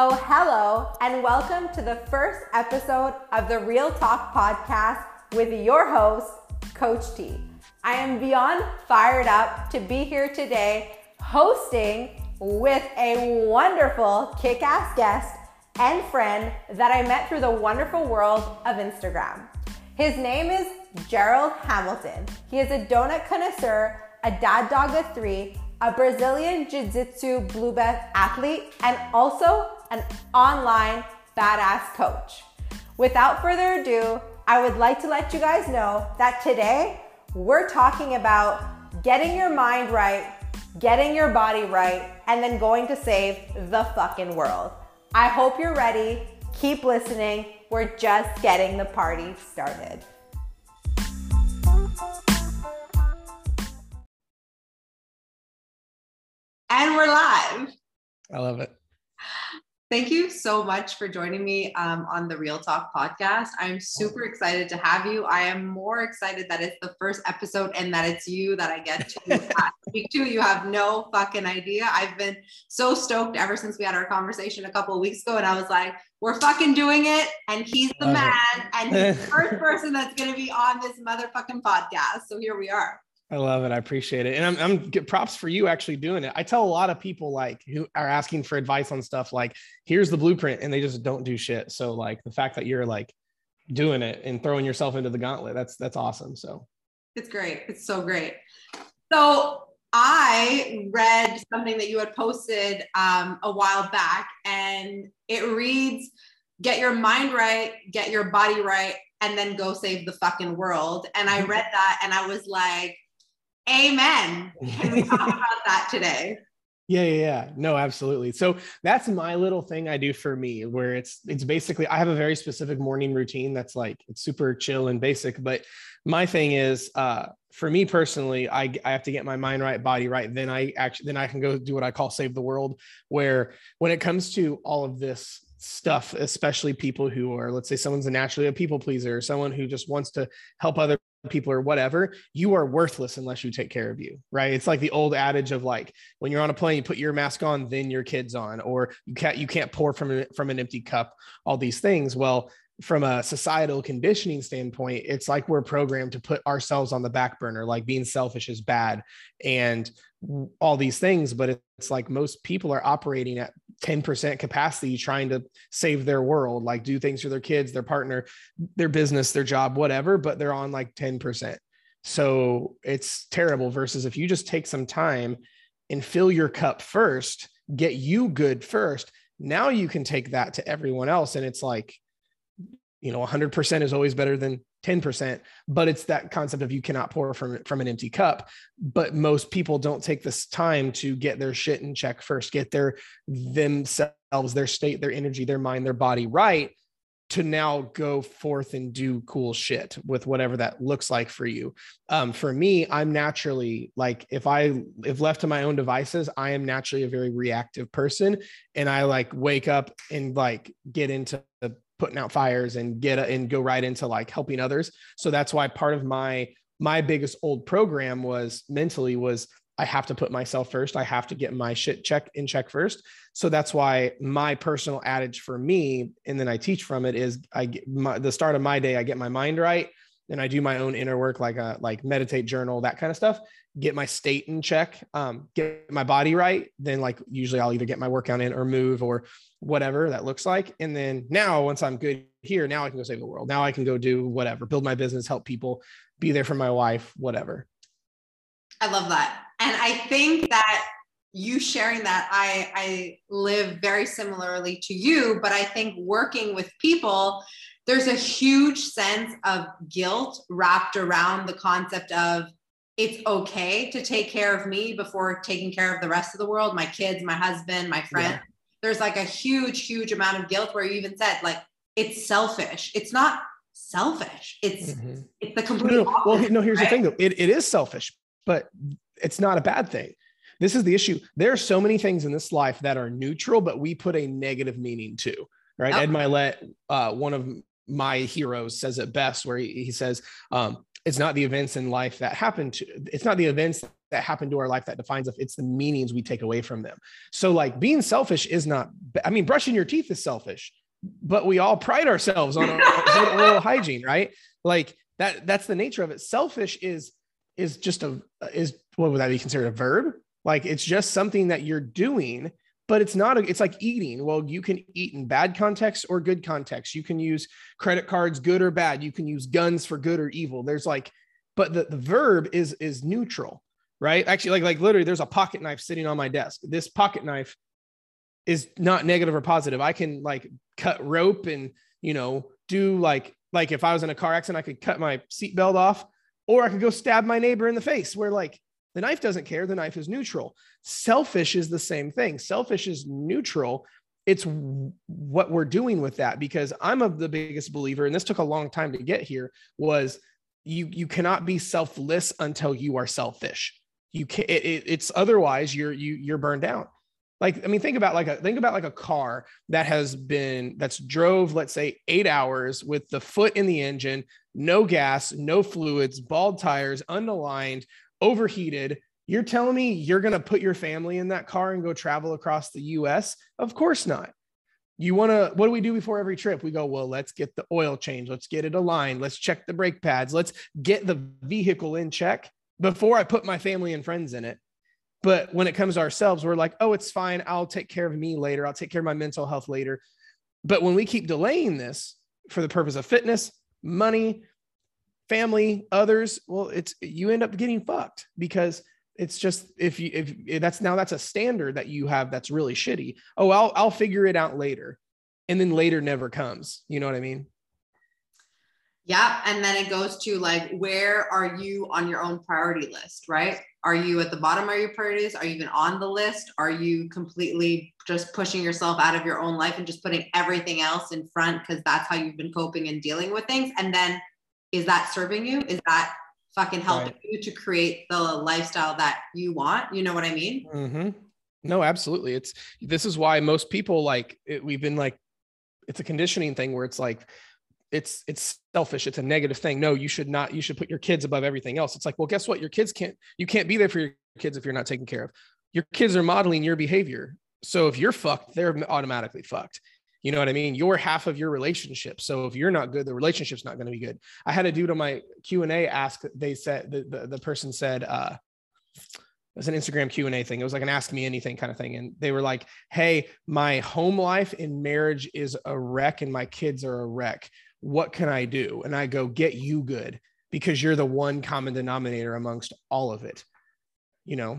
Oh, hello, and welcome to the first episode of the Real Talk podcast with your host, Coach T. I am beyond fired up to be here today hosting with a wonderful kick ass guest and friend that I met through the wonderful world of Instagram. His name is Jared Hamilton. He is a donut connoisseur, a dad dog of three, a Brazilian Jiu Jitsu blue belt athlete, and also an online badass coach. Without further ado, I would like to let you guys know that today we're talking about getting your mind right, getting your body right, and then going to save the fucking world. I hope you're ready. Keep listening. We're just getting the party started. And we're live. I love it. Thank you so much for joining me um, on the Real Talk podcast. I'm super excited to have you. I am more excited that it's the first episode and that it's you that I get to speak to. You have no fucking idea. I've been so stoked ever since we had our conversation a couple of weeks ago, and I was like, "We're fucking doing it!" And he's the man, and he's the first person that's going to be on this motherfucking podcast. So here we are. I love it. I appreciate it. And I'm, I'm get props for you actually doing it. I tell a lot of people like who are asking for advice on stuff like, here's the blueprint, and they just don't do shit. So like the fact that you're like doing it and throwing yourself into the gauntlet, that's that's awesome. So it's great. It's so great. So I read something that you had posted um, a while back, and it reads, "Get your mind right, get your body right, and then go save the fucking world." And I read that, and I was like Amen. Can we talk about that today? Yeah, yeah, yeah. No, absolutely. So that's my little thing I do for me where it's it's basically I have a very specific morning routine that's like it's super chill and basic, but my thing is uh for me personally, I I have to get my mind right, body right, then I actually then I can go do what I call save the world where when it comes to all of this stuff, especially people who are, let's say someone's a naturally a people pleaser, someone who just wants to help other people or whatever, you are worthless unless you take care of you, right? It's like the old adage of like when you're on a plane, you put your mask on, then your kids on, or you can't you can't pour from from an empty cup. All these things. Well, from a societal conditioning standpoint, it's like we're programmed to put ourselves on the back burner, like being selfish is bad and all these things. But it's like most people are operating at 10% capacity trying to save their world, like do things for their kids, their partner, their business, their job, whatever, but they're on like 10%. So it's terrible versus if you just take some time and fill your cup first, get you good first. Now you can take that to everyone else. And it's like, you know 100% is always better than 10% but it's that concept of you cannot pour from from an empty cup but most people don't take this time to get their shit in check first get their themselves their state their energy their mind their body right to now go forth and do cool shit with whatever that looks like for you. Um, for me, I'm naturally like if I if left to my own devices, I am naturally a very reactive person, and I like wake up and like get into putting out fires and get a, and go right into like helping others. So that's why part of my my biggest old program was mentally was I have to put myself first. I have to get my shit check in check first. So that's why my personal adage for me, and then I teach from it is I get my, the start of my day, I get my mind right. Then I do my own inner work, like a, uh, like meditate, journal, that kind of stuff. Get my state in check, um, get my body right. Then like usually I'll either get my workout in or move or whatever that looks like. And then now, once I'm good here, now I can go save the world. Now I can go do whatever, build my business, help people, be there for my wife, whatever. I love that. And I think that you sharing that, I, I live very similarly to you, but I think working with people, there's a huge sense of guilt wrapped around the concept of it's okay to take care of me before taking care of the rest of the world, my kids, my husband, my friends. Yeah there's like a huge, huge amount of guilt where you even said like it's selfish. It's not selfish. It's mm-hmm. it's the complete. No, no. Well, no. Here's right? the thing though. It, it is selfish, but it's not a bad thing. This is the issue. There are so many things in this life that are neutral, but we put a negative meaning to. Right. Ed Mylett, uh, one of my heroes, says it best, where he, he says, um, it's not the events in life that happen to it's not the events that happen to our life that defines us it's the meanings we take away from them. So like being selfish is not i mean brushing your teeth is selfish but we all pride ourselves on our oral hygiene right? Like that that's the nature of it. Selfish is is just a is what would that be considered a verb? Like it's just something that you're doing but it's not a, it's like eating. Well you can eat in bad context or good context. You can use credit cards good or bad. You can use guns for good or evil. There's like but the, the verb is is neutral right? Actually like like literally there's a pocket knife sitting on my desk. This pocket knife is not negative or positive. I can like cut rope and you know do like like if i was in a car accident i could cut my seatbelt off or i could go stab my neighbor in the face where like the knife doesn't care. The knife is neutral. Selfish is the same thing. Selfish is neutral. It's what we're doing with that because I'm of the biggest believer, and this took a long time to get here, was you you cannot be selfless until you are selfish. You can it, it, it's otherwise you're you you're burned out. Like I mean, think about like a think about like a car that has been that's drove let's say eight hours with the foot in the engine, no gas, no fluids, bald tires, unaligned, overheated. You're telling me you're going to put your family in that car and go travel across the US? Of course not. You want to, what do we do before every trip? We go, well, let's get the oil change. Let's get it aligned. Let's check the brake pads. Let's get the vehicle in check before I put my family and friends in it. But when it comes to ourselves, we're like, oh, it's fine. I'll take care of me later. I'll take care of my mental health later. But when we keep delaying this for the purpose of fitness, money, family, others, well, it's you end up getting fucked because it's just if you if, that's now that's a standard that you have that's really shitty. Oh, I'll I'll figure it out later. And then later never comes. You know what I mean? Yeah. And then it goes to like, where are you on your own priority list, right? Are you at the bottom of your priorities? Are you even on the list? Are you completely just pushing yourself out of your own life and just putting everything else in front because that's how you've been coping and dealing with things? And then is that serving you? Is that fucking helping right. you to create the lifestyle that you want? You know what I mean? Mm-hmm. No, absolutely. It's this is why most people like it, we've been like, it's a conditioning thing where it's like, it's it's selfish it's a negative thing no you should not you should put your kids above everything else it's like well guess what your kids can't you can't be there for your kids if you're not taken care of your kids are modeling your behavior so if you're fucked they're automatically fucked you know what I mean? You're half of your relationship. So if you're not good, the relationship's not going to be good. I had a dude on my Q and A ask. They said the, the, the person said uh, it was an Instagram Q and A thing. It was like an ask me anything kind of thing, and they were like, "Hey, my home life in marriage is a wreck, and my kids are a wreck. What can I do?" And I go, "Get you good." Because you're the one common denominator amongst all of it, you know.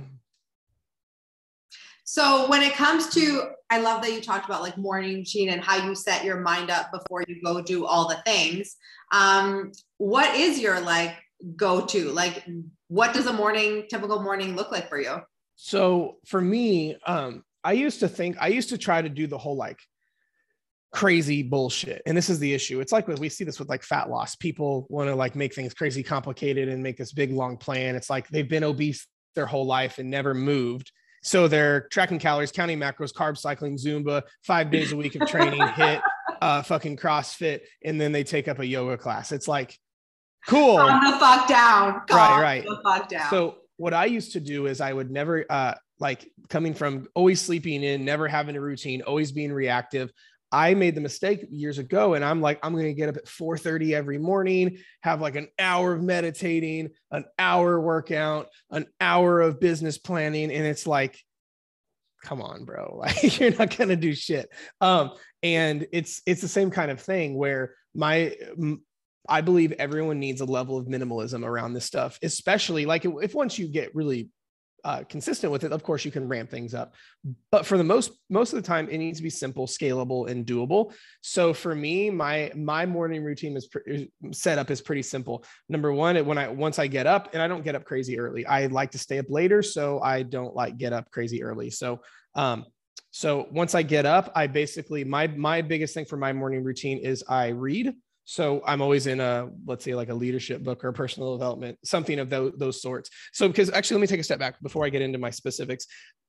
So when it comes to, I love that you talked about like morning routine and how you set your mind up before you go do all the things. Um, what is your like go to? Like, what does a morning, typical morning look like for you? So for me, um, I used to think, I used to try to do the whole like crazy bullshit. And this is the issue. It's like we see this with like fat loss. People want to like make things crazy complicated and make this big long plan. It's like they've been obese their whole life and never moved so they're tracking calories, counting macros, carb cycling, Zumba, five days a week of training, hit, uh, fucking CrossFit, and then they take up a yoga class. It's like, cool. Calm the fuck down. Calm right, right. The fuck down. So what I used to do is I would never, uh, like coming from always sleeping in, never having a routine, always being reactive. I made the mistake years ago and I'm like, I'm going to get up at 4:30 every morning, have like an hour of meditating, an hour workout, an hour of business planning. And it's like, come on, bro. Like you're not going to do shit. Um, and it's, it's the same kind of thing where my, I believe everyone needs a level of minimalism around this stuff, especially like if once you get really uh, consistent with it, of course you can ramp things up. But for the most most of the time, it needs to be simple, scalable, and doable. So for me, my my morning routine is pre- set up is pretty simple. Number one, when I once I get up, and I don't get up crazy early. I like to stay up later, so I don't like get up crazy early. So um, so once I get up, I basically my my biggest thing for my morning routine is I read. So I'm always in a, let's say like a leadership book or personal development, something of those, those sorts. So, because actually, let me take a step back before I get into my specifics.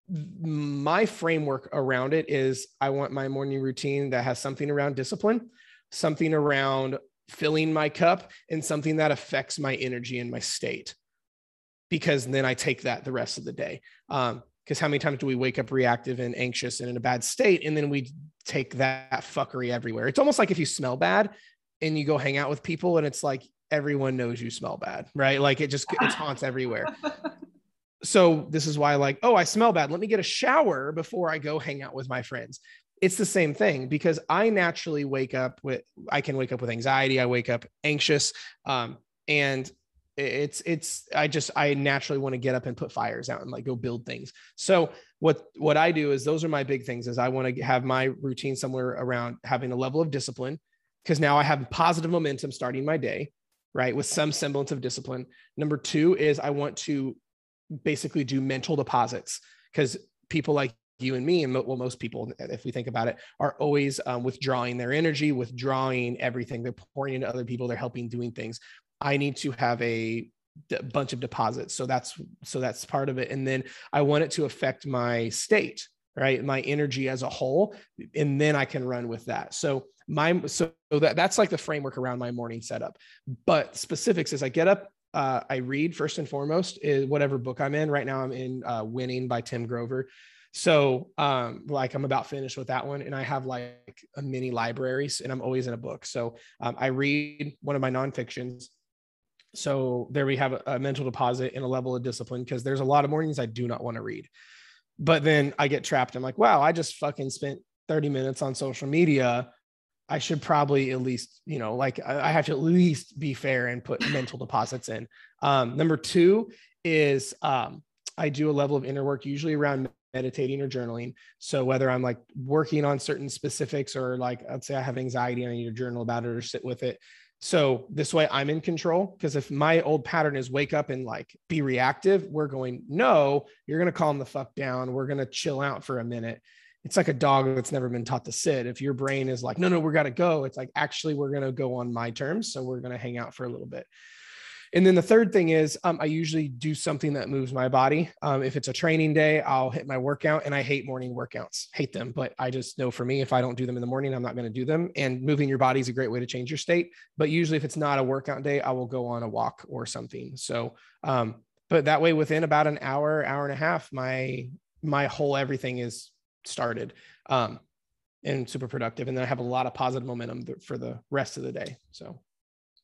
My framework around it is I want my morning routine that has something around discipline, something around filling my cup and something that affects my energy and my state because then I take that the rest of the day. Um, because how many times do we wake up reactive and anxious and in a bad state and then we take that fuckery everywhere it's almost like if you smell bad and you go hang out with people and it's like everyone knows you smell bad right? Like it just it haunts everywhere. So this is why like oh i smell bad. Let me get a shower before i go hang out with my friends. It's the same thing because i naturally wake up with i can wake up with anxiety. I wake up anxious. Um, and it's it's i just i naturally want to get up and put fires out and like go build things. So what what i do is those are my big things is i want to have my routine somewhere around having a level of discipline because now i have positive momentum starting my day right with some semblance of discipline number two is i want to basically do mental deposits because people like you and me and well most people if we think about it are always um, withdrawing their energy withdrawing everything they're pouring into other people they're helping doing things I need to have a bunch of deposits. So that's so that's part of it. And then I want it to affect my state, right? My energy as a whole. And then I can run with that. So my so that that's like the framework around my morning setup. But specifics is I get up, uh, I read first and foremost is whatever book I'm in. Right now I'm in uh, Winning by Tim Grover. So um, like I'm about finished with that one. And I have like a mini libraries and I'm always in a book. So um, I read one of my nonfictions so there we have a, a mental deposit and a level of discipline because there's a lot of mornings I do not want to read. But then I get trapped. I'm like, wow, I just fucking spent 30 minutes on social media. I should probably at least, you know, like I have to at least be fair and put mental deposits in. Um, number two is um, I do a level of inner work, usually around meditating or journaling. So whether I'm like working on certain specifics or like, let's say I have anxiety and I need to journal about it or sit with it, so this way I'm in control. Because if my old pattern is wake up and like be reactive, we're going, no, you're going to calm the fuck down. We're going to chill out for a minute. It's like a dog that's never been taught to sit. If your brain is like, no, no, we're got to go, it's like, actually, we're to go on my terms. So we're to hang out for a little bit. And then the third thing is um, I usually do something that moves my body. Um, if it's a training day, I'll hit my workout and I hate morning workouts, hate them. But I just know for me, if I don't do them in the morning, I'm not going to do them. And moving your body is a great way to change your state. But usually, if it's not a workout day, I will go on a walk or something. So, um, but that way, within about an hour, hour and a half, my my whole everything is started um, and super productive. And then I have a lot of positive momentum for the rest of the day. So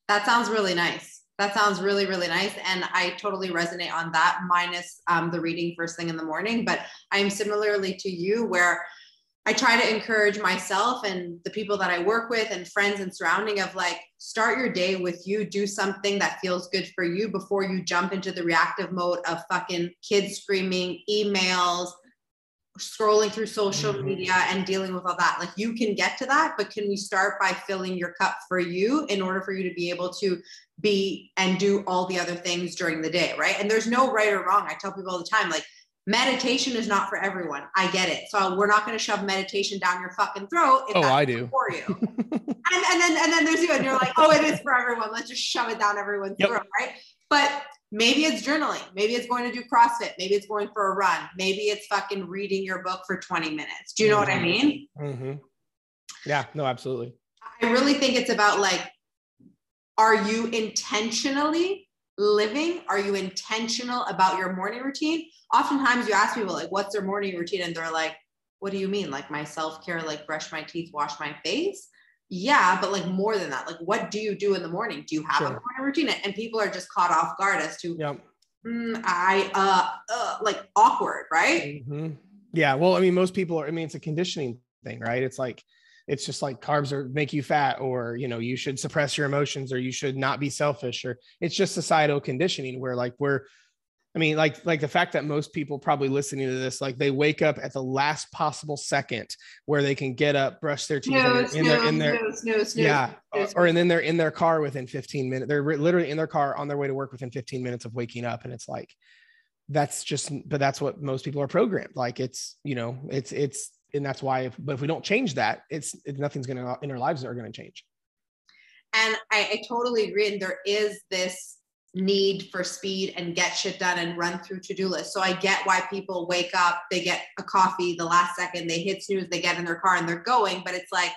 that sounds really nice. That sounds really, really nice. And I totally resonate on that, minus um, the reading first thing in the morning. But I'm similarly to you, where I try to encourage myself and the people that I work with and friends and surrounding of like, start your day with you, do something that feels good for you before you jump into the reactive mode of fucking kids screaming, emails, scrolling through social mm-hmm. media and dealing with all that. Like you can get to that, but can we start by filling your cup for you in order for you to be able to be and do all the other things during the day, right? And there's no right or wrong. I tell people all the time, like meditation is not for everyone. I get it. So we're not going to shove meditation down your fucking throat. oh, I do for you. and, and then and then there's you, and you're like, oh, it is for everyone. Let's just shove it down everyone's yep. throat, right? But maybe it's journaling. Maybe it's going to do CrossFit. Maybe it's going for a run. Maybe it's fucking reading your book for 20 minutes. Do you know mm-hmm. what I mm-hmm. mean? Mm-hmm. Yeah, no, absolutely. I really think it's about like, are you intentionally living? Are you intentional about your morning routine? Oftentimes you ask people, like, what's their morning routine? And they're like, what do you mean? Like my self care, like brush my teeth, wash my face? Yeah but like more than that like what do you do in the morning do you have sure. a morning routine and people are just caught off guard as to yep. mm, i uh, uh like awkward right mm-hmm. yeah well i mean most people are i mean it's a conditioning thing right it's like it's just like carbs are make you fat or you know you should suppress your emotions or you should not be selfish or it's just societal conditioning where like we're I mean, like like the fact that most people probably listening to this, like they wake up at the last possible second where they can get up, brush their teeth, snooze, in, their, in their, snooze, yeah, or and then they're in their car within 15 minutes. They're literally in their car on their way to work within 15 minutes of waking up, and it's like that's just, but that's what most people are programmed. Like it's, you know, it's it's, and that's why. If, but if we don't change that, it's it, nothing's going to in our lives are going to change. And I, I totally agree. And there is this need for speed and get shit done and run through to-do lists. So I get why people wake up, they get a coffee the last second, they hit snooze, they get in their car and they're going, but it's like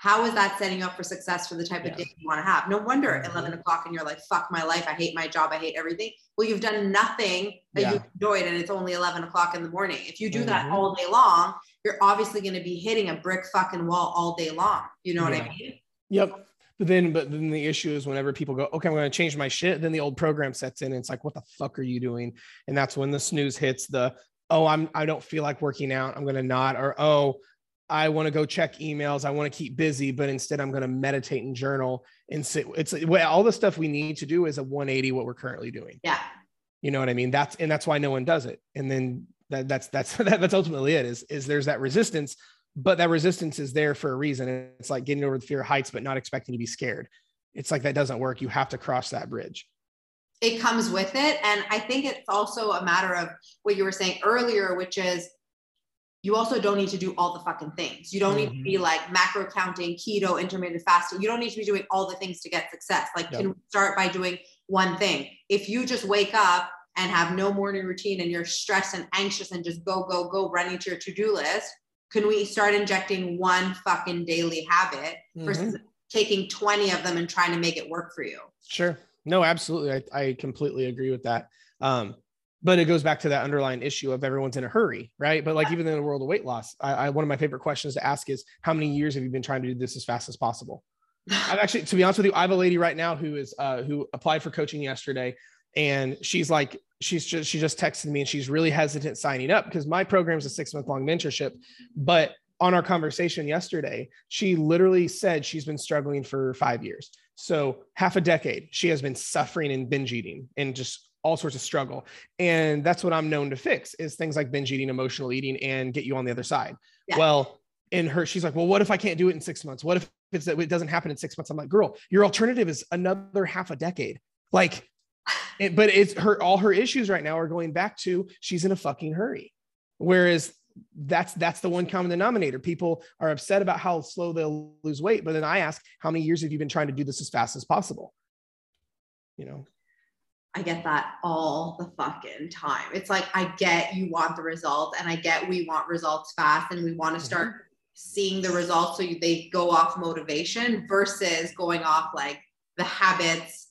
how is that setting you up for success for the type Yeah. of day you want to have? No wonder Mhm. 11 o'clock and you're like, fuck my life. I hate my job. I hate everything. Well, you've done nothing that Yeah. you enjoyed and it's only 11 o'clock in the morning. If you do that Mhm. all day long, you're obviously going to be hitting a brick fucking wall all day long. You know what I mean? Yep. But then, but then the issue is whenever people go, okay, I'm going to change my shit, then the old program sets in. And it's like, what the fuck are you doing? And that's when the snooze hits. The oh, I'm I don't feel like working out. I'm going to not. Or oh, I want to go check emails. I want to keep busy, but instead I'm going to meditate and journal and sit. It's well, all the stuff we need to do is a 180 what we're currently doing. Yeah. You know what I mean? That's and that's why no one does it. And then that, that's that's that, that's ultimately it. Is is there's that resistance, but that resistance is there for a reason. It's like getting over the fear of heights, but not expecting to be scared. It's like that doesn't work. You have to cross that bridge. it comes with it. And I think it's also a matter of what you were saying earlier, which is you also don't need to do all the fucking things. You don't need to be mm-hmm. like macro counting, keto, intermittent fasting. You don't need to be doing all the things to get success. Like, Yep. can we start by doing one thing? If you just wake up and have no morning routine and you're stressed and anxious and just go, go, go running to your to do list, can we start injecting one fucking daily habit versus taking 20 of them and trying to make it work for you? Sure. No, absolutely. I, I completely agree with that. Um, but it goes back to that underlying issue of everyone's in a hurry, right? But like even in the world of weight loss, I, I one of my favorite questions to ask is how many years have you been trying to do this as fast as possible? I've actually, to be honest with you, I have a lady right now who is uh, who applied for coaching yesterday, and she's like, she's just she just texted me and she's really hesitant signing up because my program is a six month long mentorship, but on our conversation yesterday, she literally said she's been struggling for five years. So half a decade, she has been suffering and binge eating and just all sorts of struggle. And that's what I'm known to fix is things like binge eating, emotional eating, and get you on the other side. Yeah. Well, in her, she's like, well, what if I can't do it in six months? What if it's that it doesn't happen in six months? I'm like, girl, your alternative is another half a decade. Like, it, but it's her, all her issues right now are going back to she's in a fucking hurry. Whereas that's that's the one common denominator. People are upset about how slow they'll lose weight, but then I ask, how many years have you been trying to do this as fast as possible? You know, I get that all the fucking time. It's like I get you want the result, and I get we want results fast, and we want to start mm-hmm. seeing the results so you, they go off motivation versus going off like the habits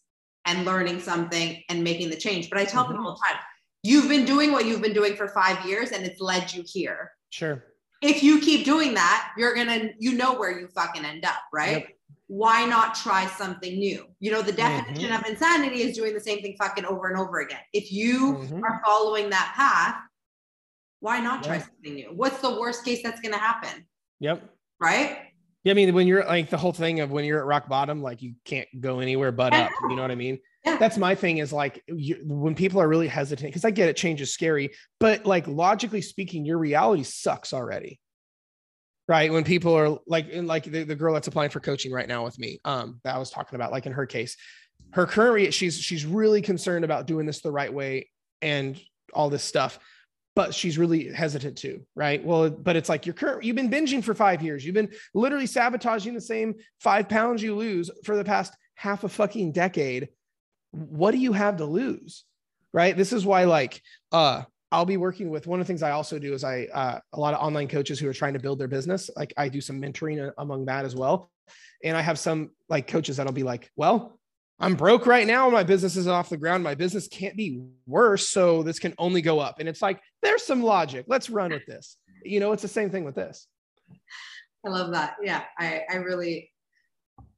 and learning something and making the change. But I tell people all the time, you've been doing what you've been doing for five years, and it's led you here. sure. If you keep doing that, you're gonna, you know where you fucking end up, right? Yep. why not try something new? You know, the definition of insanity is doing the same thing fucking over and over again. If you Mhm. are following that path, why not try Yeah. something new? What's the worst case that's to happen? Yep. Right? Yeah, I mean, when you're like the whole thing of when you're at rock bottom, like you can't go anywhere but up. You know what I mean? Yeah. That's my thing is like you, when people are really hesitant, because I get it, change is scary, but like logically speaking, your reality sucks already. Right. When people are like, in like the, the girl that's applying for coaching right now with me, um, that I was talking about, like in her case, her current, re- she's, she's really concerned about doing this the right way and all this stuff but she's really hesitant to, right? Well, but it's like you're current, you've been binging for five years. You've been literally sabotaging the same five pounds you lose for the past half a fucking decade. What do you have to lose? Right. This is why, like, uh, I'll be working with one of the things I also do is I, uh, a lot of online coaches who are trying to build their business. Like I do some mentoring among that as well. And I have some like coaches that'll be like, well, I'm broke right now. My business is off the ground. My business can't be worse. So this can only go up. And it's like, there's some logic. Let's run with this. You know, it's the same thing with this. I love that. Yeah. I, I really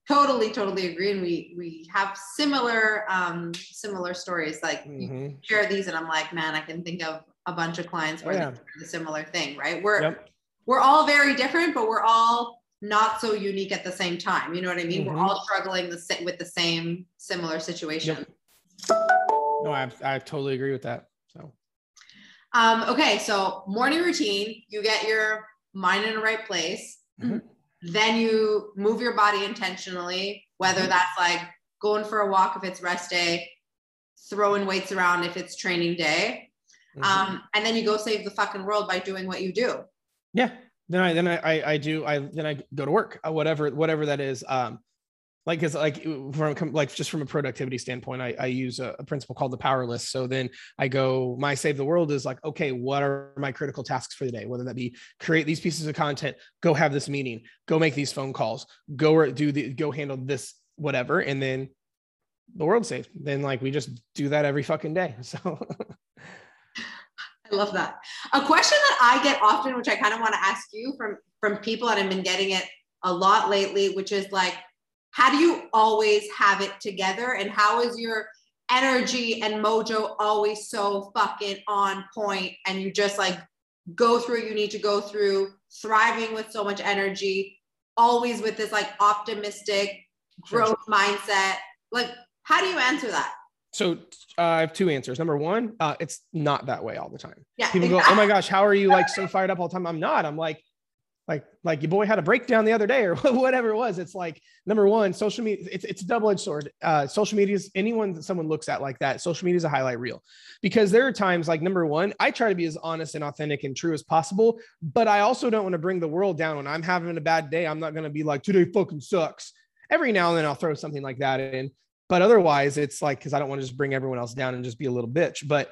totally, totally agree. And we, we have similar, um, similar stories. Like you Mhm. share these and I'm like, man, I can think of a bunch of clients where yeah. the similar thing, right? We're, Yep. we're all very different, but we're all not so unique at the same time. You know what I mean? Mhm. We're all struggling the with the same similar situation. No, I, I totally agree with that. Um, okay, so morning routine, you get your mind in the right place. Mhm. Then you move your body intentionally, whether Mhm. that's like going for a walk if it's rest day, throwing weights around if it's training day. mhm. Um, and then you go save the fucking world by doing what you do. yeah. Then I, then I, I, I do, I, then I go to work, uh, whatever, whatever that is. Um, like because like from like just from a productivity standpoint I, I use a, a, principle called the power list. So then i go my save the world is like okay what are my critical tasks for the day? Whether that be create these pieces of content go have this meeting go make these phone calls go do the go handle this whatever and then the world saved. Then like we just do that every fucking day. So I love that. A question that I get often, which I kind of want to ask you from from people, and I've been getting it a lot lately, which is like, how do you always have it together and how is your energy and mojo always so fucking on point and you just like go through you need to go through thriving with so much energy always with this like optimistic growth mindset like how do you answer that so uh, I have two answers. Number one, uh, it's not that way all the time. Yeah, People go, "Oh my gosh, how are you like so fired up all the time?" I'm not. I'm like, like like your boy had a breakdown the other day or whatever it was. It's like number one social media it's, it's a double-edged sword. Uh, social media is anyone that someone looks at like that social media is a highlight reel. Because there are times like number one i try to be as honest and authentic and true as possible but i also don't want to bring the world down when i'm having a bad day i'm not going to be like today fucking sucks. Every now and then i'll throw something like that in but otherwise it's like because i don't want to just bring everyone else down and just be a little bitch but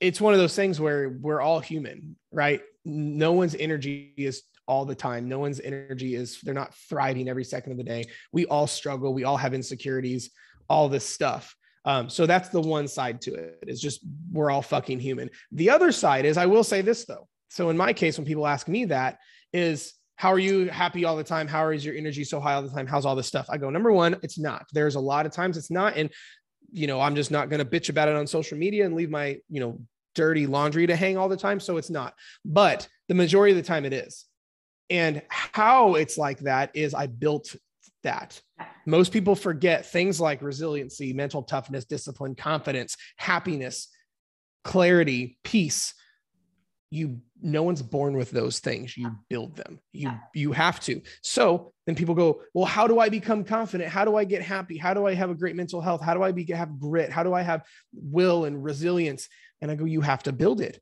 it's one of those things where we're all human right? No one's energy is all the time. No one's energy is, they're not thriving every second of the day. We all struggle. We all have insecurities, all this stuff. Um, so that's the one side to it. it is just we're all fucking human. The other side is, I will say this though. So in my case, when people ask me that, is how are you happy all the time? How is your energy so high all the time? How's all this stuff? I go, number one, it's not. There's a lot of times it's not. And, you know, I'm just not going to bitch about it on social media and leave my, you know, dirty laundry to hang all the time. So it's not. But the majority of the time it is. And how it's like that is I built that. Most people forget things like resiliency, mental toughness, discipline, confidence, happiness, clarity, peace. You no one's born with those things. You build them. You you have to. So then people go, well, how do I become confident? How do I get happy? How do I have a great mental health? How do I be have grit? How do I have will and resilience? And I go, you have to build it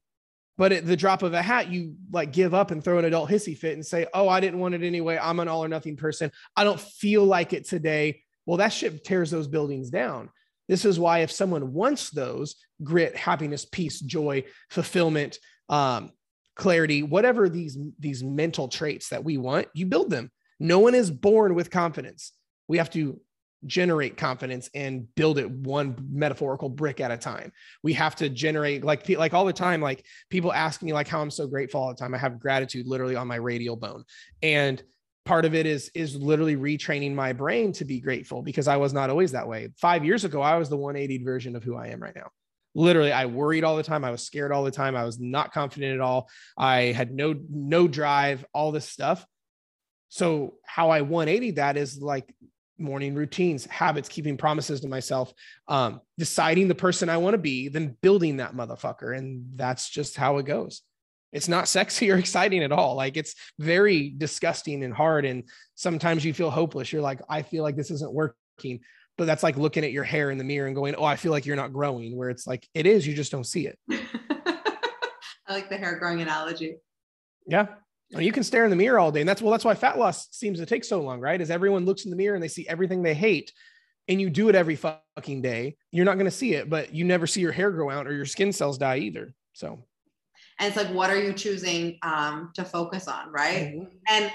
but at the drop of a hat you like give up and throw an adult hissy fit and say oh i didn't want it anyway. I'm an all or nothing person. I don't feel like it today. Well that shit tears those buildings down. This is why if someone wants those grit happiness peace joy fulfillment um, clarity whatever these these mental traits that we want you build them. No one is born with confidence. We have to generate confidence and build it one metaphorical brick at a time. We have to generate like like all the time like people ask me like how I'm so grateful all the time. I have gratitude literally on my radial bone. And part of it is is literally retraining my brain to be grateful because I was not always that way. 5 years ago I was the 180 version of who I am right now. Literally I worried all the time, I was scared all the time, I was not confident at all. I had no no drive, all this stuff. So how I 180 that is like morning routines, habits, keeping promises to myself, um, deciding the person I want to be, then building that motherfucker. And that's just how it goes. It's not sexy or exciting at all. Like it's very disgusting and hard. And sometimes you feel hopeless. You're like, I feel like this isn't working. But that's like looking at your hair in the mirror and going, Oh, I feel like you're not growing, where it's like, it is, you just don't see it. I like the hair growing analogy. Yeah. You can stare in the mirror all day. And that's well, that's why fat loss seems to take so long, right? Is everyone looks in the mirror and they see everything they hate and you do it every fucking day, you're not going to see it, but you never see your hair grow out or your skin cells die either. So, and it's like, what are you choosing um, to focus on, right? Mm-hmm. And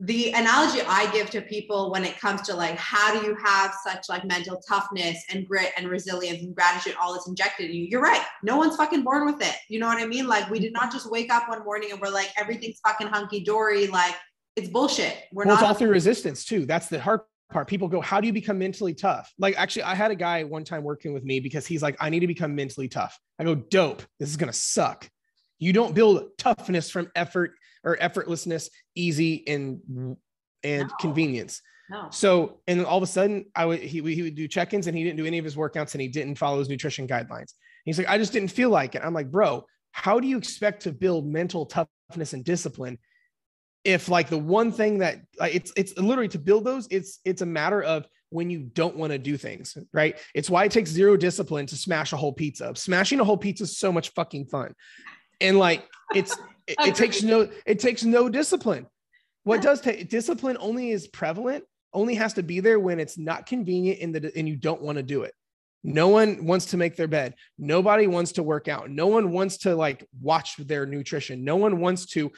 the analogy I give to people when it comes to like how do you have such like mental toughness and grit and resilience and gratitude all that's injected in you? You're right. No one's fucking born with it. You know what I mean? Like we did not just wake up one morning and we're like everything's fucking hunky dory like it's bullshit. We're well, not it's all through resistance too. That's the hard part. People go how do you become mentally tough? Like actually I had a guy one time working with me because he's like I need to become mentally tough. I go dope. This is gonna suck. You don't build toughness from effort or effortlessness, easy and and no. convenience. No. So, and all of a sudden, I would he, he would do check-ins and he didn't do any of his workouts and he didn't follow his nutrition guidelines. He's like, I just didn't feel like it. I'm like, bro, how do you expect to build mental toughness and discipline if like the one thing that like, it's it's literally to build those, it's it's a matter of when you don't want to do things, right? It's why it takes zero discipline to smash a whole pizza. Smashing a whole pizza is so much fucking fun. And like it's it, it takes no it takes no discipline. What does take discipline only is prevalent only has to be there when it's not convenient and, the, and you don't want to do it. No one wants to make their bed. Nobody wants to work out. No one wants to like watch their nutrition. No one wants to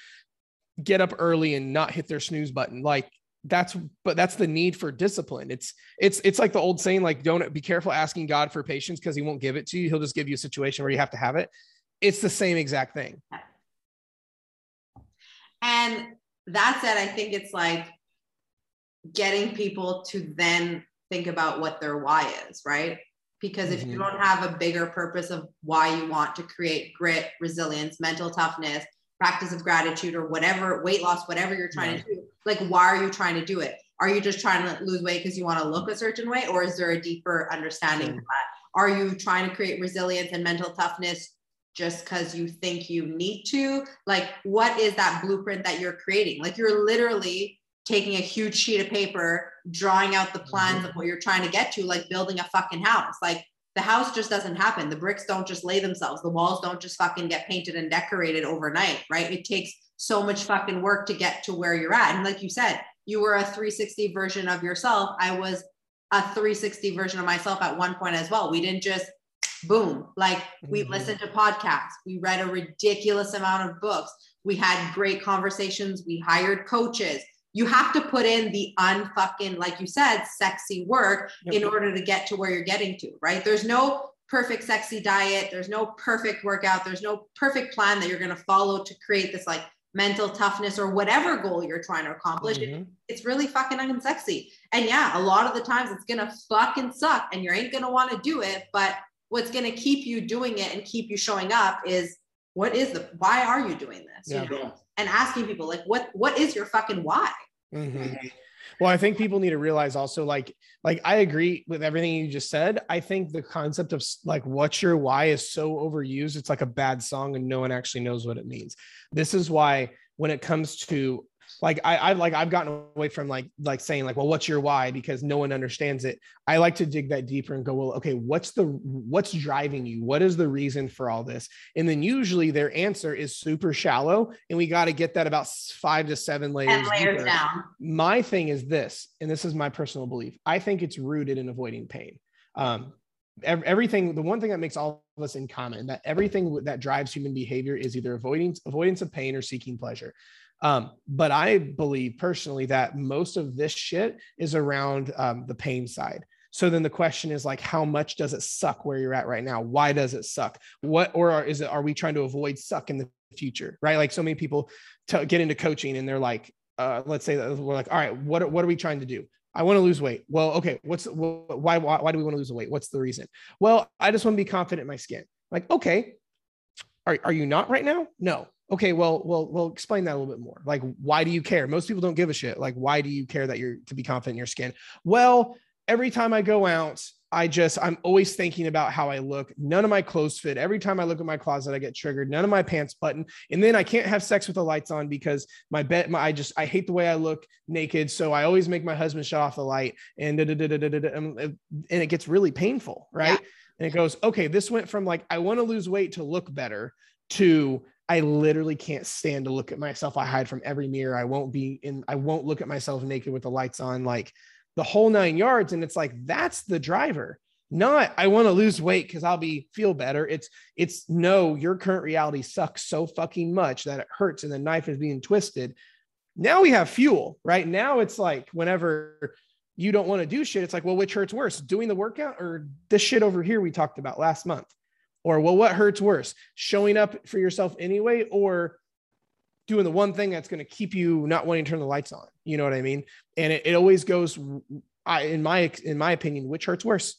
get up early and not hit their snooze button. Like that's but that's the need for discipline. It's it's it's like the old saying like don't be careful asking God for patience because he won't give it to you. He'll just give you a situation where you have to have it. It's the same exact thing. And that said, I think it's like getting people to then think about what their why is, right? Because if mm-hmm. you don't have a bigger purpose of why you want to create grit, resilience, mental toughness, practice of gratitude, or whatever, weight loss, whatever you're trying to do, like, why are you trying to do it? Are you just trying to lose weight because you want to look a certain way? Or is there a deeper understanding mm-hmm. of that? Are you trying to create resilience and mental toughness just because you think you need to? Like, what is that blueprint that you're creating? Like, you're literally taking a huge sheet of paper, drawing out the plans mm-hmm. of what you're trying to get to, like building a fucking house. Like the house just doesn't happen. The bricks don't just lay themselves. The walls don't just fucking get painted and decorated overnight, right? It takes so much fucking work to get to where you're at. And like you said, you were a 360 version of yourself. I was a 360 version of myself at one point as well. We didn't just boom, like we mm-hmm. listened to podcasts, we read a ridiculous amount of books, we had great conversations, we hired coaches, you have to put in the unfucking, like you said, sexy work yep. in order to get to where you're getting to, right? There's no perfect sexy diet, there's no perfect workout, there's no perfect plan that you're going to follow to create this like mental toughness or whatever goal you're trying to accomplish. Mm-hmm. It's really fucking unsexy. And yeah, a lot of the times it's going to fucking suck and you ain't going to want to do it. But what's going to keep you doing it and keep you showing up is what is the, why are you doing this? Yeah. You know? and asking people like what what is your fucking why mm-hmm. well i think people need to realize also like like i agree with everything you just said i think the concept of like what's your why is so overused it's like a bad song and no one actually knows what it means this is why when it comes to like I, I like I've gotten away from like like saying like well what's your why because no one understands it. I like to dig that deeper and go well okay what's the what's driving you? What is the reason for all this? And then usually their answer is super shallow and we got to get that about 5 to 7 layers, layers down. My thing is this and this is my personal belief. I think it's rooted in avoiding pain. Um everything the one thing that makes all of us in common that everything that drives human behavior is either avoidance avoidance of pain or seeking pleasure um, but I believe personally that most of this shit is around um, the pain side. So then the question is like, how much does it suck where you're at right now? Why does it suck? What, or is it, are we trying to avoid suck in the future? Right. Like so many people t- get into coaching and they're like, uh, let's say that we're like, all right, what, what are we trying to do? I want to lose weight. Well, okay. What's why, why, why do we want to lose weight? What's the reason? Well, I just want to be confident in my skin. Like, okay. Are, are you not right now? No okay well well well explain that a little bit more. Like why do you care? Most people don't give a shit. Like why do you care that you're to be confident in your skin? Well every time i go out i just i'm always thinking about how i look. None of my clothes fit. Every time i look at my closet i get triggered. None of my pants button. And then i can't have sex with the lights on because my bed my i just i hate the way i look naked. So i always make my husband shut off the light and da, da, da, da, da, da, um, and it gets really painful right? Yeah. and it goes okay this went from like i want to lose weight to look better to I literally can't stand to look at myself. I hide from every mirror. I won't be in, I won't look at myself naked with the lights on, like the whole nine yards. And it's like, that's the driver. Not I want to lose weight because I'll be feel better. It's it's no, your current reality sucks so fucking much that it hurts and the knife is being twisted. Now we have fuel, right? Now it's like whenever you don't want to do shit, it's like, well, which hurts worse, doing the workout or this shit over here we talked about last month? Or, well, what hurts worse, showing up for yourself anyway, or doing the one thing that's going to keep you not wanting to turn the lights on? You know what I mean? And it, it always goes, I, in my in my opinion, which hurts worse?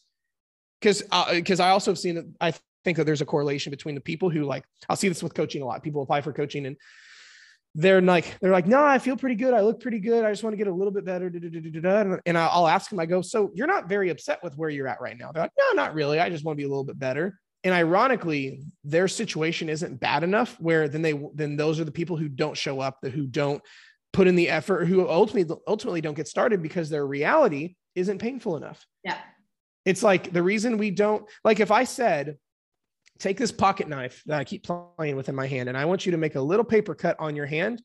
Because because uh, I also have seen I think that there's a correlation between the people who like I'll see this with coaching a lot. People apply for coaching and they're like they're like no i feel pretty good i look pretty good i just want to get a little bit better and i'll ask them i go so you're not very upset with where you're at right now they're like no not really i just want to be a little bit better and ironically their situation isn't bad enough where then they then those are the people who don't show up the who don't put in the effort who ultimately ultimately don't get started because their reality isn't painful enough yeah it's like the reason we don't like if i said take this pocket knife that i keep playing with in my hand and i want you to make a little paper cut on your hand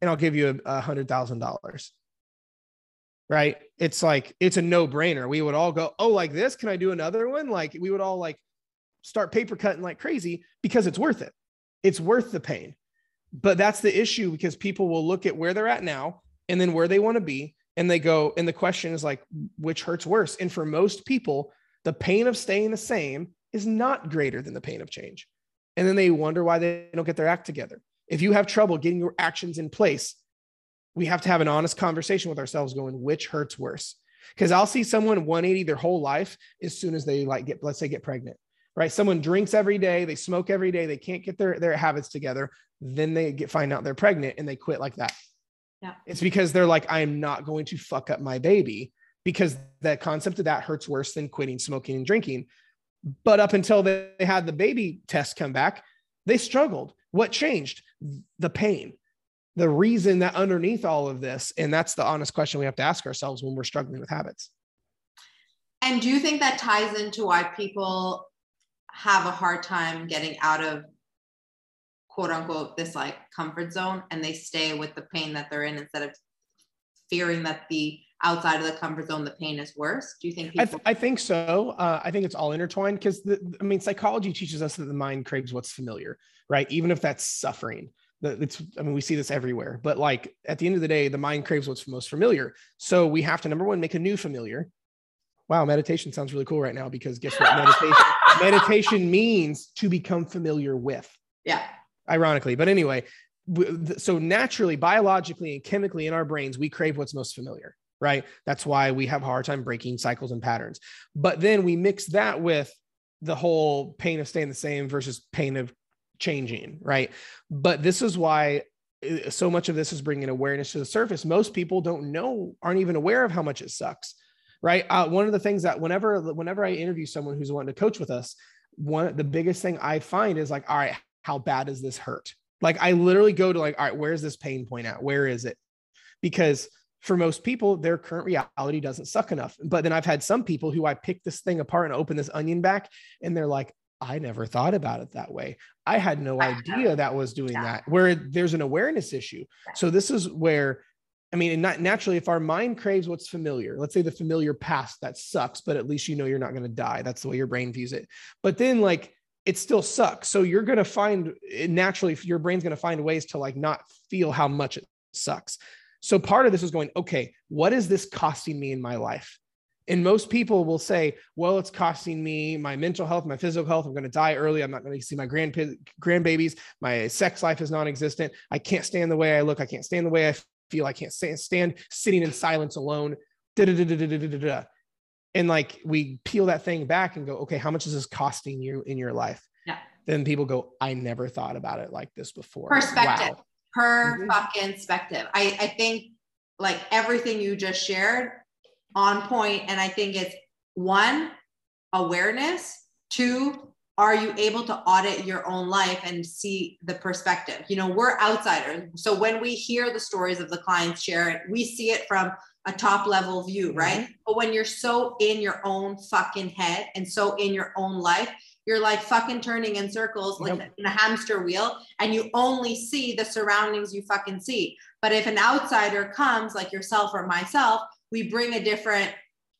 and i'll give you a hundred thousand dollars right? It's like it's a no-brainer. We would all go, "Oh, like this? Can I do another one?" Like we would all like start paper cutting like crazy because it's worth it. It's worth the pain. But that's the issue because people will look at where they're at now and then where they want to be and they go and the question is like which hurts worse? And for most people, the pain of staying the same is not greater than the pain of change. And then they wonder why they don't get their act together. If you have trouble getting your actions in place, we have to have an honest conversation with ourselves going, which hurts worse? Because I'll see someone 180 their whole life as soon as they like get, let's say, get pregnant, right? Someone drinks every day, they smoke every day, they can't get their, their habits together. Then they get find out they're pregnant and they quit like that. Yeah. It's because they're like, I am not going to fuck up my baby because that concept of that hurts worse than quitting smoking and drinking. But up until they had the baby test come back, they struggled. What changed? The pain the reason that underneath all of this and that's the honest question we have to ask ourselves when we're struggling with habits and do you think that ties into why people have a hard time getting out of quote unquote this like comfort zone and they stay with the pain that they're in instead of fearing that the outside of the comfort zone the pain is worse? Do you think people- I, th- I, think so. Uh, i think it's all intertwined because i mean psychology teaches us that the mind craves what's familiar right? Even if that's suffering it's i mean we see this everywhere but like at the end of the day the mind craves what's most familiar. So we have to number one make a new familiar. Wow meditation sounds really cool right now because guess what? Meditation meditation means to become familiar with. Yeah. Ironically. But anyway so naturally biologically and chemically in our brains we crave what's most familiar right? That's why we have a hard time breaking cycles and patterns. But then we mix that with the whole pain of staying the same versus pain of changing, right? But this is why uh, so much of this is bringing awareness to the surface. Most people don't know, aren't even aware of how much it sucks, right? Uh, one of the things that whenever whenever I interview someone who's wanting to coach with us, one the biggest thing I find is like, all right, how bad does this hurt? Like I literally go to like, all right, where's this pain point at? Where is it? Because for most people, their current reality doesn't suck enough. But then I've had some people who I pick this thing apart and open this onion back, and they're like, I never thought about it that way. I had no idea that was doing that, where there's an awareness issue. So, this is where, I mean, not naturally, if our mind craves what's familiar, let's say the familiar past, that sucks, but at least you know you're not going to die. That's the way your brain views it. But then, like, it still sucks. So, you're going to find naturally, your brain's going to find ways to like not feel how much it sucks. So, part of this is going, okay, what is this costing me in my life? And most people will say, well, it's costing me my mental health, my physical health. I'm going to die early. I'm not going to see my grand grandbabies. My sex life is non-existent. I can't stand the way I look. I can't stand the way I feel. I can't stand, sitting in silence alone. And like we peel that thing back and go, okay, how much is this costing you in your life? Yeah. Then people go, I never thought about it like this before. Perspective. Wow. Per mm-hmm. fucking perspective. I, I think like everything you just shared on point and i think it's one awareness two are you able to audit your own life and see the perspective you know we're outsiders so when we hear the stories of the clients share it we see it from a top level view right mm-hmm. but when you're so in your own fucking head and so in your own life you're like fucking turning in circles like yep. in a hamster wheel and you only see the surroundings you fucking see but if an outsider comes like yourself or myself we bring a different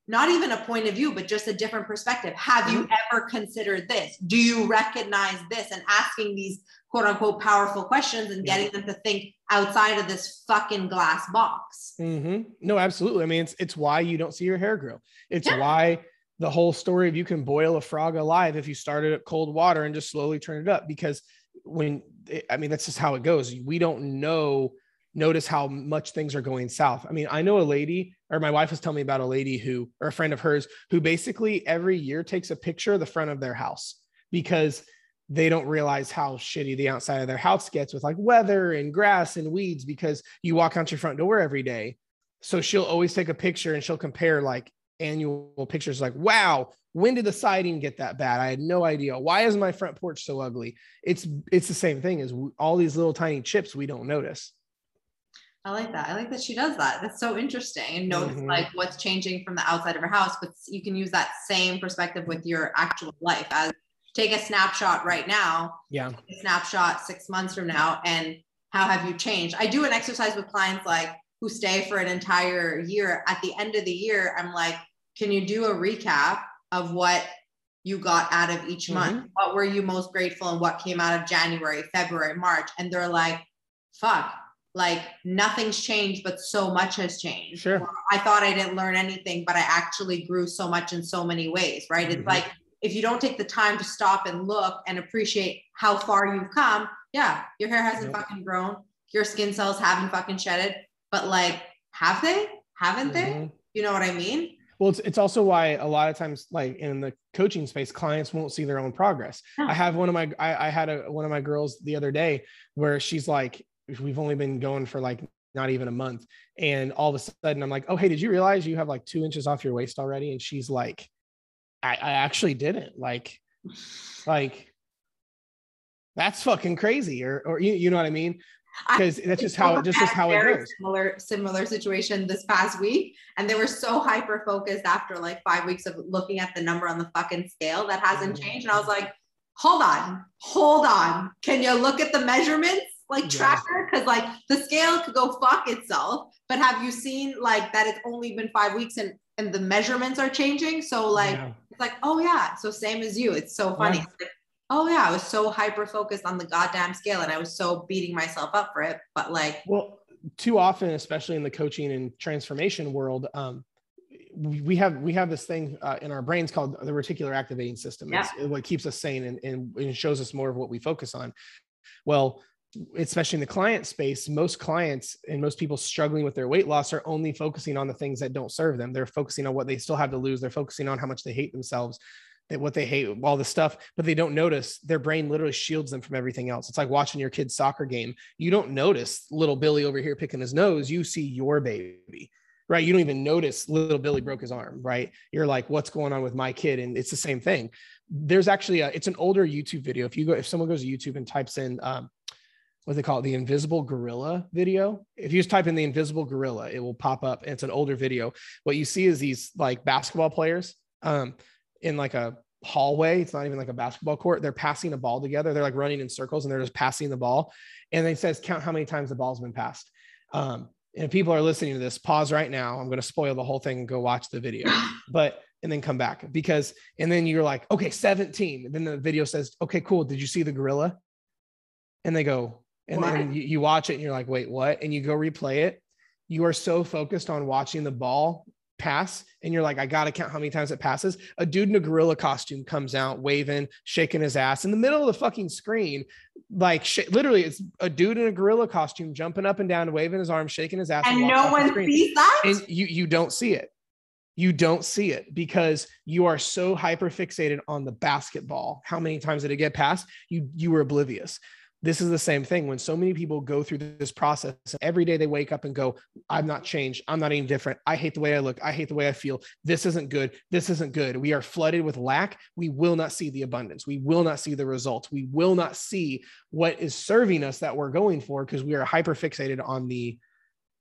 not even a point of view but just a different perspective. Have you mm-hmm. ever considered this? Do you recognize this? And asking these quote unquote powerful questions and getting them to think outside of this fucking glass box. Mm-hmm. no absolutely. I mean it's it's why you don't see your hair grow. It's yeah. why the whole story of you can boil a frog alive if you start it at cold water and just slowly turn it up because when i mean that's just how it goes. We don't know notice how much things are going south. I mean, I know a lady, or my wife was telling me about a lady who, or a friend of hers, who basically every year takes a picture of the front of their house because they don't realize how shitty the outside of their house gets with like weather and grass and weeds because you walk out your front door every day. So she'll always take a picture and she'll compare like annual pictures like, wow, when did the siding get that bad? I had no idea. Why is my front porch so ugly? It's it's the same thing as all these little tiny chips we don't notice. I like that. I like that she does that. That's so interesting. And notice mm-hmm. like what's changing from the outside of her house, but you can use that same perspective with your actual life as take a snapshot right now. Yeah. snapshot six months from now and how have you changed? I do an exercise with clients like who stay for an entire year, at the end of the year, I'm like, can you do a recap of what you got out of each mm-hmm. month? What were you most grateful and what came out of January, February, March? And they're like, fuck, like nothing's changed, but so much has changed. Sure. I thought I didn't learn anything, but I actually grew so much in so many ways, right? Mm-hmm. It's like if you don't take the time to stop and look and appreciate how far you've come, yeah, your hair hasn't fucking grown, your skin cells haven't fucking shedded, but like, have they? Haven't mm-hmm. they? You know what I mean? Well, it's, it's also why a lot of times, like in the coaching space, clients won't see their own progress. I have one of my, I, I had a, one of my girls the other day where she's like, we've only been going for like not even a month. And all of a sudden I'm like, oh, hey, did you realize you have like two inches off your waist already? And she's like, I, I actually didn't. Like, like, that's fucking crazy. Or, or you, you know what I mean? because that's just how just just how it goes. Similar similar situation this past week, and they were so hyper focused after like five weeks of looking at the number on the fucking scale that hasn't mm. changed, and I was like, hold on, hold on, can you look at the measurements? Like tracker because like the scale could go fuck itself but have you seen like that it's only been five weeks and and the measurements are changing so like yeah. it's like oh yeah so same as you it's so funny yeah. like, oh yeah i was so hyper focused on the goddamn scale and i was so beating myself up for it but like well too often especially in the coaching and transformation world um we have we have this thing uh, in our brains called the reticular activating system. Yeah. It's what keeps us sane and, and, and shows us more of what we focus on. Well, especially in the client space, most clients and most people struggling with their weight loss are only focusing on the things that don't serve them. They're focusing on what they still have to lose. They're focusing on how much they hate themselves, that what they hate, all the stuff, but they don't notice their brain literally shields them from everything else. It's like watching your kid's soccer game. You don't notice little Billy over here picking his nose. You see your baby right? You don't even notice little Billy broke his arm, right? You're like, what's going on with my kid? And it's the same thing. There's actually a, it's an older YouTube video. If you go, if someone goes to YouTube and types in um, what they call it, the invisible gorilla video. If you just type in the invisible gorilla, it will pop up. And it's an older video. What you see is these like basketball players um, in like a hallway. It's not even like a basketball court. They're passing a ball together. They're like running in circles and they're just passing the ball. And it says, count how many times the ball's been passed. Um, and if people are listening to this, pause right now. I'm going to spoil the whole thing and go watch the video. But and then come back because and then you're like, okay, 17. And then the video says, okay, cool. Did you see the gorilla? And they go, and what? then you, you watch it and you're like, wait, what? And you go replay it. You are so focused on watching the ball pass and you're like, I got to count how many times it passes. A dude in a gorilla costume comes out waving, shaking his ass in the middle of the fucking screen. Like sh- literally, it's a dude in a gorilla costume jumping up and down, waving his arms, shaking his ass. And, and no one sees that. And you, you don't see it. You don't see it because you are so hyper fixated on the basketball. How many times did it get passed? You you were oblivious this is the same thing. When so many people go through this process every day they wake up and go i'm not changed. I'm not any different. I hate the way i look. I hate the way i feel. This isn't good. This isn't good. We are flooded with lack. We will not see the abundance. We will not see the results. We will not see what is serving us that we're going for because we are hyper fixated on the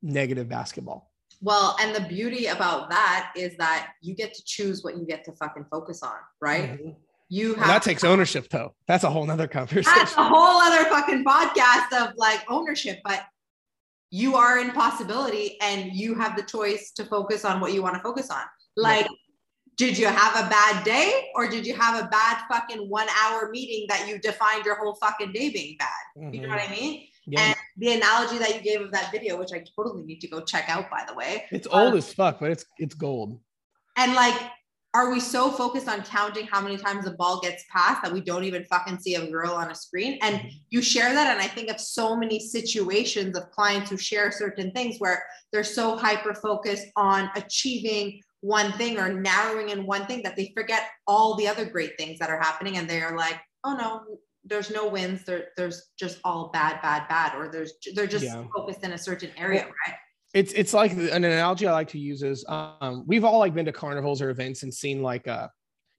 negative basketball. Well, and the beauty about that is that you get to choose what you get to fucking focus on, right? Mm-hmm you have that takes ownership though. That's a whole nother conversation. That's a whole other fucking podcast of like ownership, but you are in possibility and you have the choice to focus on what you want to focus on. Like, yeah. did you have a bad day or did you have a bad fucking one hour meeting that you defined your whole fucking day being bad? Mm-hmm. You know what I mean? Yeah. And the analogy that you gave of that video, which I totally need to go check out, by the way. It's um, old as fuck, but it's it's gold. And like are we so focused on counting how many times the ball gets passed that we don't even fucking see a girl on a screen? And mm-hmm. you share that. And I think of so many situations of clients who share certain things where they're so hyper focused on achieving one thing or narrowing in one thing that they forget all the other great things that are happening. And they are like, oh no, there's no wins. There, there's just all bad, bad, bad, or there's they're just yeah. focused in a certain area, right? It's it's like an analogy I like to use is um, we've all like been to carnivals or events and seen like uh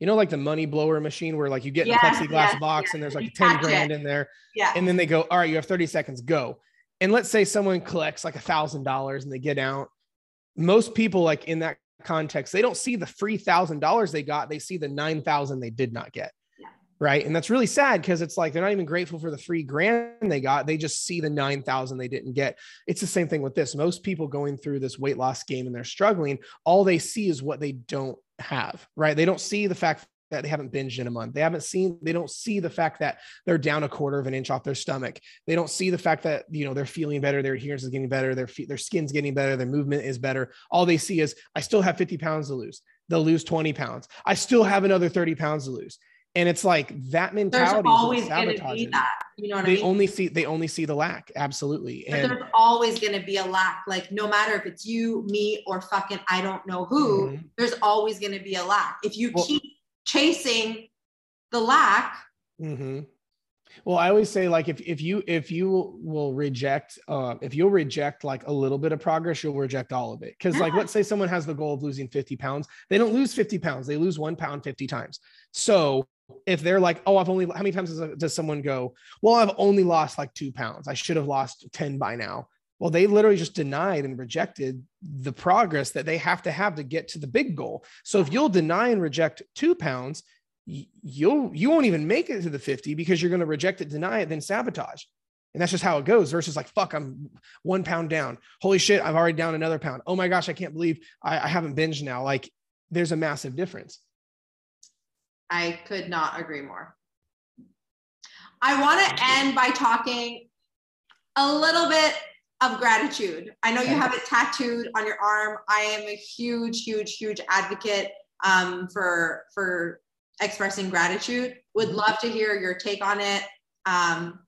you know like the money blower machine where like you get yes, in a plexiglass yes, box yes. and there's like 10 grand it. in there yeah and then they go all right you have 30 seconds go and let's say someone collects like a thousand dollars and they get out most people like in that context they don't see the free thousand dollars they got they see the nine thousand they did not get right? And that's really sad because it's like they're not even grateful for the free grand they got. They just see the 9,000 they didn't get. It's the same thing with this. Most people going through this weight loss game and they're struggling, all they see is what they don't have, right? They don't see the fact that they haven't binged in a month. They haven't seen, they don't see the fact that they're down a quarter of an inch off their stomach. They don't see the fact that, you know, they're feeling better, their adherence is getting better, their feet, their skin's getting better, their movement is better. All they see is, I still have 50 pounds to lose. They'll lose 20 pounds. I still have another 30 pounds to lose. And it's like that mentality. There's always going to be that. You know what they I mean? only see they only see the lack. Absolutely. And there's always going to be a lack. Like no matter if it's you, me, or fucking I don't know who, mm-hmm. there's always going to be a lack. If you well, keep chasing the lack. Mm-hmm. Well, I always say like if if you if you will reject uh if you'll reject like a little bit of progress, you'll reject all of it. Because yeah. like let's say someone has the goal of losing 50 pounds, they don't lose 50 pounds, they lose one pound 50 times. So if they're like, oh, I've only how many times does, does someone go, well, I've only lost like two pounds. I should have lost 10 by now. Well, they literally just denied and rejected the progress that they have to have to get to the big goal. So if you'll deny and reject two pounds, you'll you won't even make it to the 50 because you're going to reject it, deny it, then sabotage. And that's just how it goes versus like, fuck, I'm one pound down. Holy shit, I've already down another pound. Oh my gosh, I can't believe I, I haven't binged now. Like there's a massive difference. I could not agree more. I want to end by talking a little bit of gratitude. I know you have it tattooed on your arm. I am a huge, huge, huge advocate um, for for expressing gratitude. Would mm-hmm. love to hear your take on it. Um,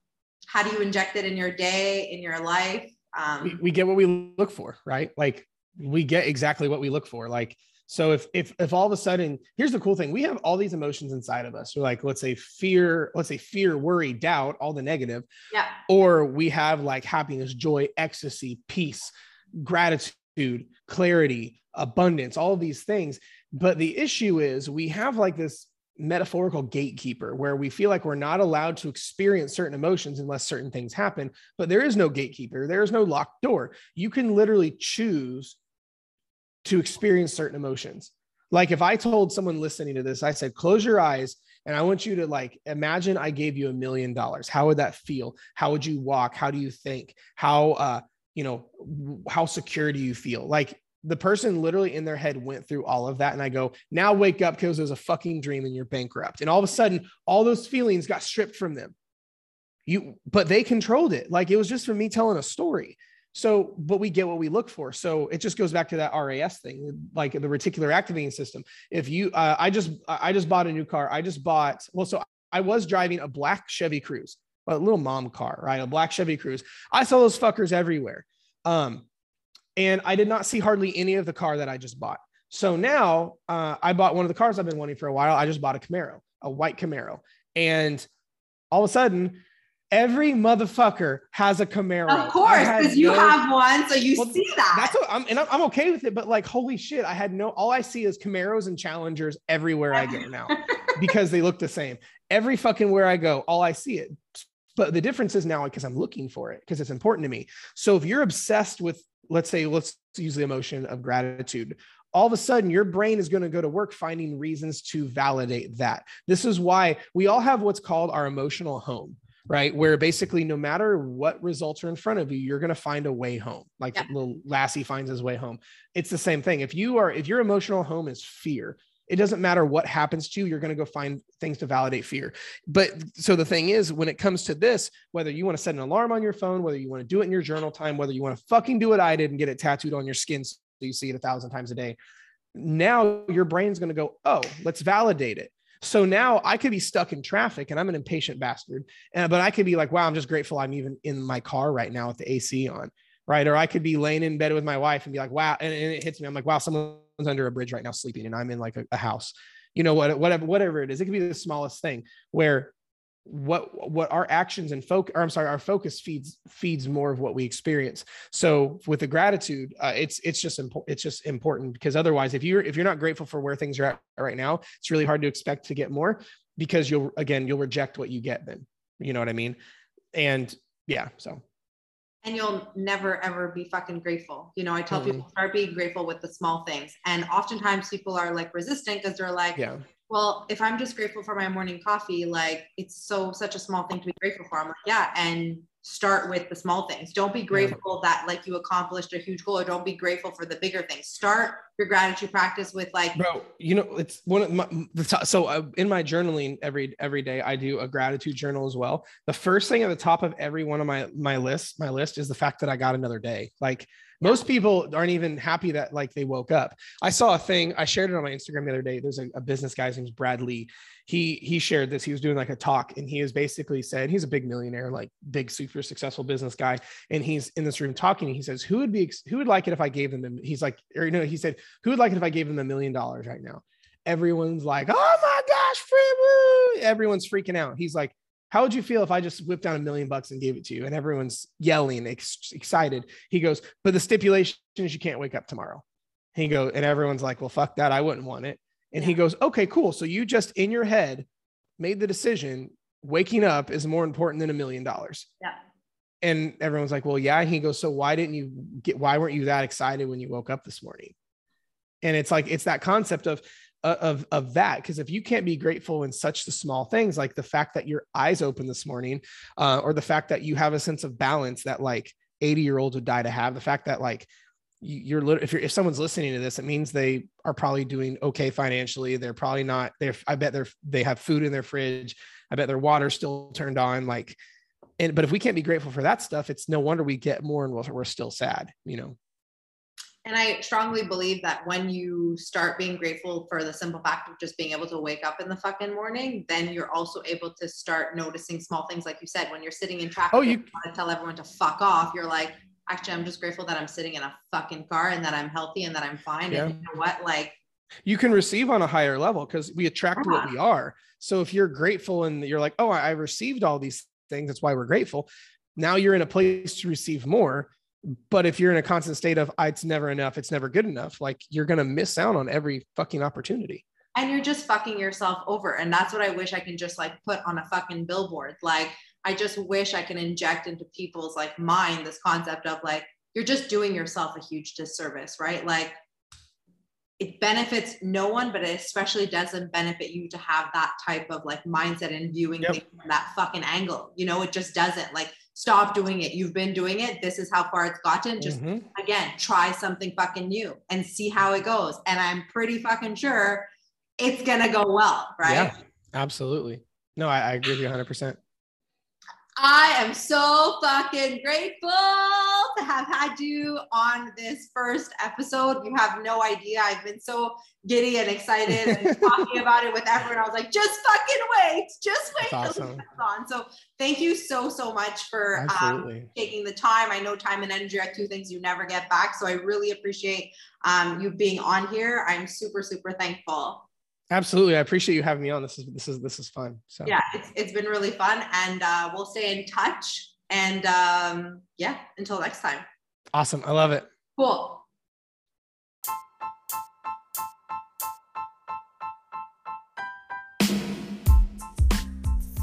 how do you inject it in your day, in your life? Um, we, we get what we look for, right? Like we get exactly what we look for. Like so if if if all of a sudden, here's the cool thing: we have all these emotions inside of us. So like, let's say fear, let's say fear, worry, doubt, all the negative. Yeah. Or we have like happiness, joy, ecstasy, peace, gratitude, clarity, abundance, all these things. But the issue is we have like this metaphorical gatekeeper where we feel like we're not allowed to experience certain emotions unless certain things happen but there is no gatekeeper there is no locked door you can literally choose to experience certain emotions. Like if I told someone listening to this, I said, close your eyes and I want you to like imagine I gave you a million dollars. How would that feel? How would you walk? How do you think? How, uh, you know, how secure do you feel? Like the person literally in their head went through all of that. And I go, now wake up because it was a fucking dream and you're bankrupt. And all of a sudden, all those feelings got stripped from them. You, but they controlled it. Like it was just for me telling a story. So, but we get what we look for. So it just goes back to that RAS thing, like the reticular activating system. If you, uh, I just, I just bought a new car. I just bought, well, so I was driving a black Chevy Cruze, a little mom car, right? A black Chevy Cruze. I saw those fuckers everywhere. Um, and I did not see hardly any of the car that I just bought. So now uh, I bought one of the cars I've been wanting for a while. I just bought a Camaro, a white Camaro. And all of a sudden, Every motherfucker has a Camaro. Of course, because you no, have one, so you well, see that. That's what I'm, and I'm okay with it. But like, holy shit, I had no. All I see is Camaros and Challengers everywhere I go now, because they look the same. Every fucking where I go, all I see it. But the difference is now because I'm looking for it because it's important to me. So if you're obsessed with, let's say, let's use the emotion of gratitude all of a sudden your brain is going to go to work finding reasons to validate that. This is why we all have what's called our emotional home right? Where basically, no matter what results are in front of you, you're going to find a way home, like yeah. little Lassie finds his way home. It's the same thing. If you are, if your emotional home is fear, it doesn't matter what happens to you, you're going to go find things to validate fear. But so the thing is, when it comes to this, whether you want to set an alarm on your phone, whether you want to do it in your journal time, whether you want to fucking do what I did and get it tattooed on your skin so you see it a thousand times a day, now your brain's going to go, oh, let's validate it. So now I could be stuck in traffic and I'm an impatient bastard. And, but I could be like, wow, I'm just grateful I'm even in my car right now with the AC on. Right. Or I could be laying in bed with my wife and be like, wow. And, and it hits me. I'm like, wow, someone's under a bridge right now sleeping and I'm in like a, a house. You know, what, whatever, whatever it is, it could be the smallest thing where what what our actions and focus or i'm sorry our focus feeds feeds more of what we experience so with the gratitude uh, it's it's just important it's just important because otherwise if you're if you're not grateful for where things are at right now it's really hard to expect to get more because you'll again you'll reject what you get then you know what i mean and yeah so and you'll never ever be fucking grateful. You know, I tell mm-hmm. people start being grateful with the small things. And oftentimes people are like resistant because they're like, yeah. Well, if I'm just grateful for my morning coffee, like it's so such a small thing to be grateful for. I'm like, yeah, and start with the small things. Don't be grateful yeah. that like you accomplished a huge goal or don't be grateful for the bigger things. Start your gratitude practice with like bro, you know, it's one of my the top, so uh, in my journaling every every day I do a gratitude journal as well. The first thing at the top of every one of my my list, my list is the fact that I got another day. Like most people aren't even happy that like they woke up. I saw a thing, I shared it on my Instagram the other day. There's a, a business guy, name's Brad Lea. He he shared this. He was doing like a talk and he was basically said he's a big millionaire, like big, super successful business guy. And he's in this room talking. he says, Who would be who would like it if I gave them he's like, or you know, he said, Who would like it if I gave them a million dollars right now? Everyone's like, Oh my gosh, free woo. Everyone's freaking out. He's like, how would you feel if I just whipped down a million bucks and gave it to you? And everyone's yelling, ex- excited. He goes, but the stipulation is you can't wake up tomorrow. He goes, and everyone's like, well, fuck that. I wouldn't want it. And yeah. he goes, okay, cool. So you just in your head made the decision waking up is more important than a million dollars. Yeah. And everyone's like, well, yeah. And he goes, so why didn't you get, why weren't you that excited when you woke up this morning? And it's like, it's that concept of of of that because if you can't be grateful in such the small things like the fact that your eyes open this morning uh, or the fact that you have a sense of balance that like 80 year olds would die to have the fact that like you're if you're if someone's listening to this it means they are probably doing okay financially they're probably not they're i bet they're they have food in their fridge i bet their water's still turned on like and but if we can't be grateful for that stuff it's no wonder we get more and we're, we're still sad you know and I strongly believe that when you start being grateful for the simple fact of just being able to wake up in the fucking morning, then you're also able to start noticing small things, like you said, when you're sitting in traffic. Oh, you, you want to tell everyone to fuck off. You're like, actually, I'm just grateful that I'm sitting in a fucking car and that I'm healthy and that I'm fine. Yeah. And you know what? Like, you can receive on a higher level because we attract yeah. what we are. So if you're grateful and you're like, oh, I received all these things, that's why we're grateful. Now you're in a place to receive more but if you're in a constant state of it's never enough, it's never good enough, like you're gonna miss out on every fucking opportunity. And you're just fucking yourself over. And that's what I wish I can just like put on a fucking billboard. Like I just wish I can inject into people's like mind this concept of like you're just doing yourself a huge disservice, right? Like it benefits no one, but it especially doesn't benefit you to have that type of like mindset and viewing yep. things from that fucking angle. You know, it just doesn't. Like stop doing it. You've been doing it. This is how far it's gotten. Just mm-hmm. again, try something fucking new and see how it goes. And I'm pretty fucking sure it's gonna go well, right? Yeah, absolutely. No, I, I agree with you 100. I am so fucking grateful to have had you on this first episode. You have no idea. I've been so giddy and excited and talking about it with everyone. I was like, just fucking wait, just wait That's awesome. on. So thank you so so much for um, taking the time. I know time and energy are two things you never get back, so I really appreciate um, you being on here. I'm super super thankful. Absolutely. I appreciate you having me on. This is this is this is fun. So yeah, it's it's been really fun. And uh, we'll stay in touch. And um, yeah, until next time. Awesome. I love it. Cool.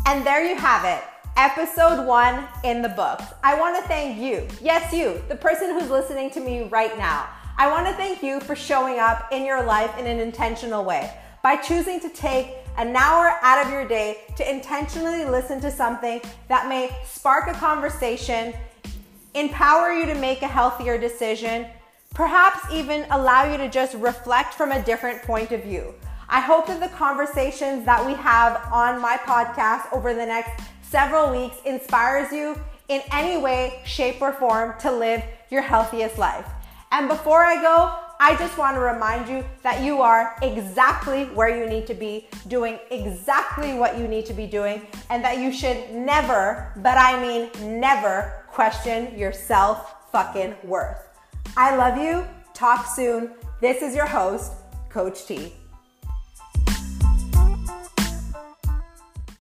And there you have it. Episode one in the books. I want to thank you. Yes, you, the person who's listening to me right now. I want to thank you for showing up in your life in an intentional way by choosing to take an hour out of your day to intentionally listen to something that may spark a conversation, empower you to make a healthier decision, perhaps even allow you to just reflect from a different point of view. I hope that the conversations that we have on my podcast over the next several weeks inspires you in any way, shape, or form to live your healthiest life. And before I go, I just want to remind you that you are exactly where you need to be, doing exactly what you need to be doing, and that you should never, but I mean never, question your self fucking worth. I love you. Talk soon. This is your host, Coach T.